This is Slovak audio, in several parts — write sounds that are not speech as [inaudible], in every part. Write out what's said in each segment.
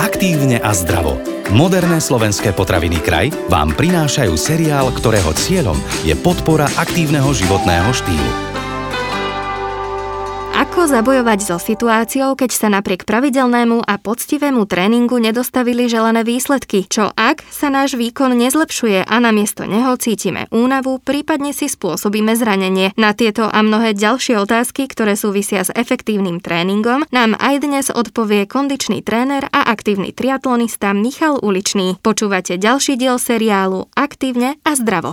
Aktívne a zdravo. Moderné slovenské potraviny kraj vám prinášajú seriál, ktorého cieľom je podpora aktívneho životného štýlu. Ako zabojovať so situáciou, keď sa napriek pravidelnému a poctivému tréningu nedostavili želané výsledky? Čo ak sa náš výkon nezlepšuje a namiesto neho cítime únavu, prípadne si spôsobíme zranenie? Na tieto a mnohé ďalšie otázky, ktoré súvisia s efektívnym tréningom, nám aj dnes odpovie kondičný tréner a aktívny triatlonista Michal Uličný. Počúvate ďalší diel seriálu Aktívne a zdravo.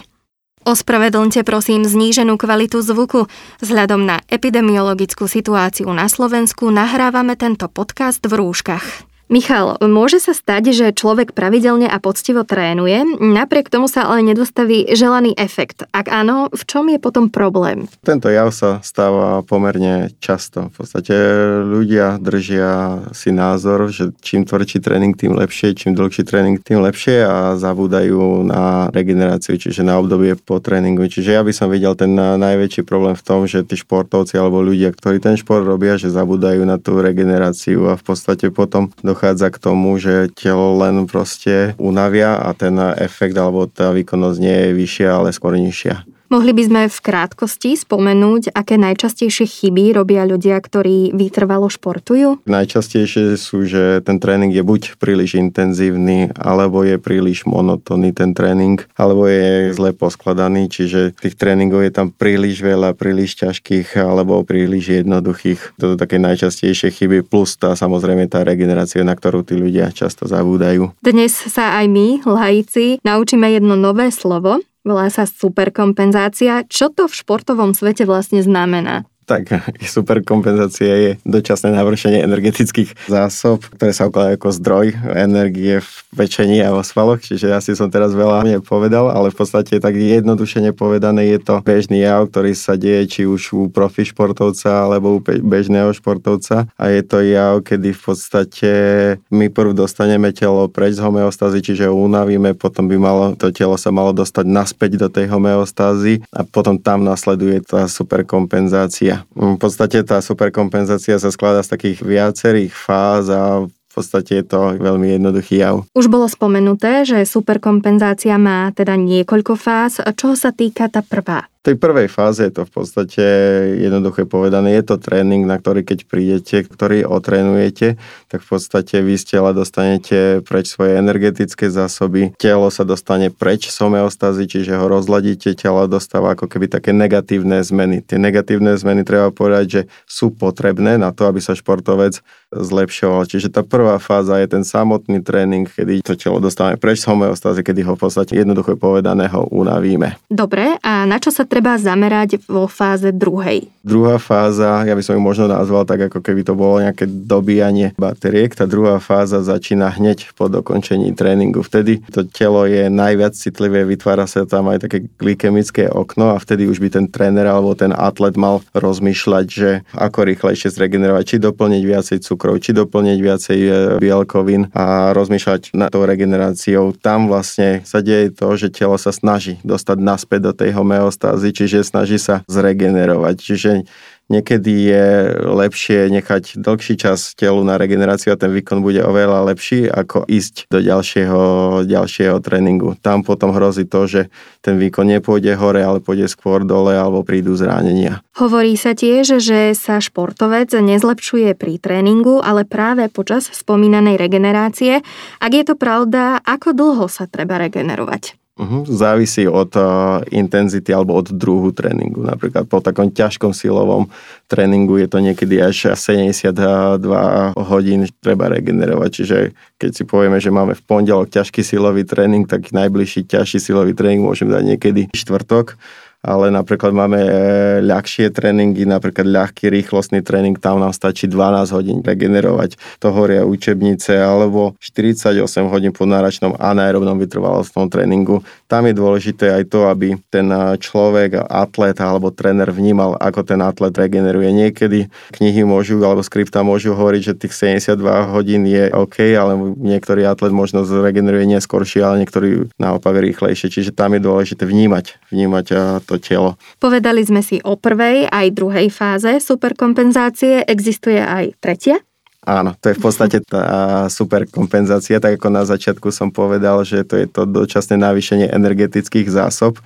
Ospravedlňte prosím zníženú kvalitu zvuku. Vzhľadom na epidemiologickú situáciu na Slovensku nahrávame tento podcast v rúškach. Michal, môže sa stať, že človek pravidelne a poctivo trénuje, napriek tomu sa ale nedostaví želaný efekt. Ak áno, v čom je potom problém? Tento jav sa stáva pomerne často. V podstate ľudia držia si názor, že čím tvrdší tréning, tým lepšie, čím dlhší tréning, tým lepšie a zabúdajú na regeneráciu, čiže na obdobie po tréningu. Čiže ja by som videl ten najväčší problém v tom, že tí športovci alebo ľudia, ktorí ten šport robia, že zabúdajú na tú regeneráciu a v podstate potom do dochádza k tomu, že telo len proste unavia a ten efekt alebo tá výkonnosť nie je vyššia, ale skôr nižšia. Mohli by sme v krátkosti spomenúť, aké najčastejšie chyby robia ľudia, ktorí vytrvalo športujú? Najčastejšie sú, že ten tréning je buď príliš intenzívny, alebo je príliš monotónny ten tréning, alebo je zle poskladaný, čiže tých tréningov je tam príliš veľa, príliš ťažkých alebo príliš jednoduchých. To sú také najčastejšie chyby, plus tá samozrejme tá regenerácia, na ktorú tí ľudia často zabúdajú. Dnes sa aj my, laici, naučíme jedno nové slovo, Volá sa superkompenzácia. Čo to v športovom svete vlastne znamená? Tak [laughs] super kompenzácia je dočasné navršenie energetických zásob, ktoré sa ukladajú ako zdroj energie v pečení a vo svaloch, čiže asi som teraz veľa nepovedal, ale v podstate tak jednodušene povedané je to bežný jav, ktorý sa deje či už u profi športovca alebo u bežného športovca a je to jav, kedy v podstate my prv dostaneme telo preč z homeostázy, čiže unavíme, potom by malo, to telo sa malo dostať naspäť do tej homeostázy a potom tam nasleduje tá superkompenzácia. V podstate tá superkompenzácia sa skladá z takých viacerých fáz a v podstate je to veľmi jednoduchý jav. Už bolo spomenuté, že superkompenzácia má teda niekoľko fáz. Čoho sa týka tá prvá? Tej prvej fáze je to v podstate jednoduché povedané. Je to tréning, na ktorý keď prídete, ktorý otrénujete, tak v podstate vy z tela dostanete preč svoje energetické zásoby. Telo sa dostane preč z homeostázy, čiže ho rozladíte, telo dostáva ako keby také negatívne zmeny. Tie negatívne zmeny treba povedať, že sú potrebné na to, aby sa športovec zlepšoval. Čiže tá prvá fáza je ten samotný tréning, kedy to telo dostávame preč z homeostázy, kedy ho v podstate jednoducho povedané ho unavíme. Dobre, a na čo sa treba zamerať vo fáze druhej? Druhá fáza, ja by som ju možno nazval tak, ako keby to bolo nejaké dobíjanie bateriek. Tá druhá fáza začína hneď po dokončení tréningu. Vtedy to telo je najviac citlivé, vytvára sa tam aj také glykemické okno a vtedy už by ten tréner alebo ten atlet mal rozmýšľať, že ako rýchlejšie zregenerovať, či doplniť viacej cukrov, či doplniť viacej e, bielkovín a rozmýšľať nad tou regeneráciou. Tam vlastne sa deje to, že telo sa snaží dostať naspäť do tej homeostázy fázy, čiže snaží sa zregenerovať. Čiže niekedy je lepšie nechať dlhší čas telu na regeneráciu a ten výkon bude oveľa lepší, ako ísť do ďalšieho, ďalšieho tréningu. Tam potom hrozí to, že ten výkon nepôjde hore, ale pôjde skôr dole alebo prídu zranenia. Hovorí sa tiež, že sa športovec nezlepšuje pri tréningu, ale práve počas spomínanej regenerácie. Ak je to pravda, ako dlho sa treba regenerovať? Uh-huh. Závisí od uh, intenzity alebo od druhu tréningu. Napríklad po takom ťažkom silovom tréningu je to niekedy až 72 hodín treba regenerovať. Čiže keď si povieme, že máme v pondelok ťažký silový tréning, tak najbližší ťažší silový tréning môžeme dať niekedy štvrtok ale napríklad máme e, ľahšie tréningy, napríklad ľahký rýchlostný tréning, tam nám stačí 12 hodín regenerovať. To horia učebnice, alebo 48 hodín po náračnom anaerobnom vytrvalostnom tréningu. Tam je dôležité aj to, aby ten e, človek, atlet alebo tréner vnímal, ako ten atlet regeneruje. Niekedy knihy môžu, alebo skripta môžu hovoriť, že tých 72 hodín je OK, ale niektorý atlet možno zregeneruje neskôršie, ale niektorý naopak rýchlejšie. Čiže tam je dôležité vnímať, vnímať to telo. Povedali sme si o prvej aj druhej fáze superkompenzácie. Existuje aj tretia? Áno, to je v podstate tá super kompenzácia, tak ako na začiatku som povedal, že to je to dočasné navýšenie energetických zásob.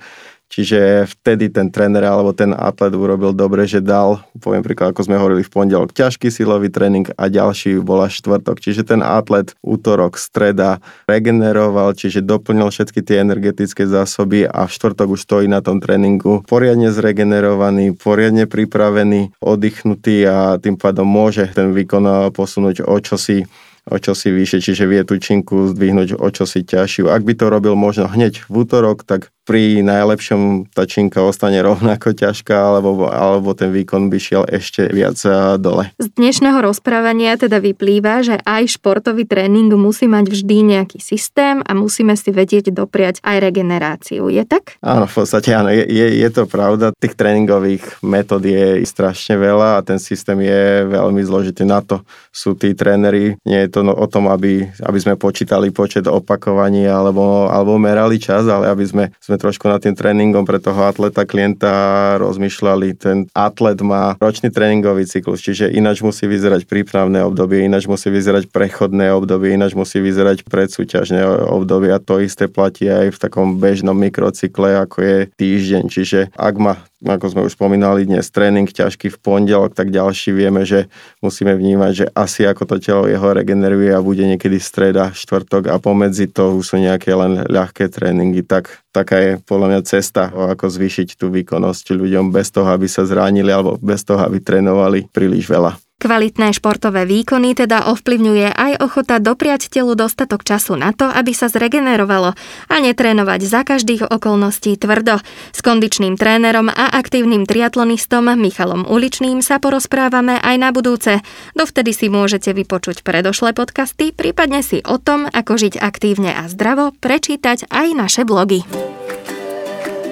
Čiže vtedy ten tréner alebo ten atlet urobil dobre, že dal, poviem príklad, ako sme hovorili v pondelok, ťažký silový tréning a ďalší bol až štvrtok. Čiže ten atlet útorok, streda regeneroval, čiže doplnil všetky tie energetické zásoby a v štvrtok už stojí na tom tréningu poriadne zregenerovaný, poriadne pripravený, oddychnutý a tým pádom môže ten výkon posunúť o čosi o čosi vyššie, čiže vie tú činku zdvihnúť o čosi ťažšiu. Ak by to robil možno hneď v útorok, tak pri najlepšom tá činka ostane rovnako ťažká, alebo, alebo ten výkon by šiel ešte viac dole. Z dnešného rozprávania teda vyplýva, že aj športový tréning musí mať vždy nejaký systém a musíme si vedieť dopriať aj regeneráciu. Je tak? Áno, v podstate áno, je, je, je to pravda. Tých tréningových metód je strašne veľa a ten systém je veľmi zložitý. Na to sú tí tréneri. Nie je to no, o tom, aby, aby sme počítali počet opakovaní alebo, alebo merali čas, ale aby sme, sme sme trošku nad tým tréningom pre toho atleta, klienta rozmýšľali. Ten atlet má ročný tréningový cyklus, čiže ináč musí vyzerať prípravné obdobie, ináč musí vyzerať prechodné obdobie, ináč musí vyzerať predsúťažné obdobie a to isté platí aj v takom bežnom mikrocykle, ako je týždeň. Čiže ak má ako sme už spomínali dnes, tréning ťažký v pondelok, tak ďalší vieme, že musíme vnímať, že asi ako to telo jeho regeneruje a bude niekedy streda, štvrtok a pomedzi to už sú nejaké len ľahké tréningy, tak taká je podľa mňa cesta, ako zvýšiť tú výkonnosť ľuďom bez toho, aby sa zranili alebo bez toho, aby trénovali príliš veľa. Kvalitné športové výkony teda ovplyvňuje aj ochota dopriať telu dostatok času na to, aby sa zregenerovalo a netrénovať za každých okolností tvrdo. S kondičným trénerom a aktívnym triatlonistom Michalom Uličným sa porozprávame aj na budúce. Dovtedy si môžete vypočuť predošlé podcasty, prípadne si o tom, ako žiť aktívne a zdravo, prečítať aj naše blogy.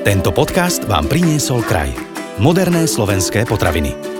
Tento podcast vám priniesol kraj. Moderné slovenské potraviny.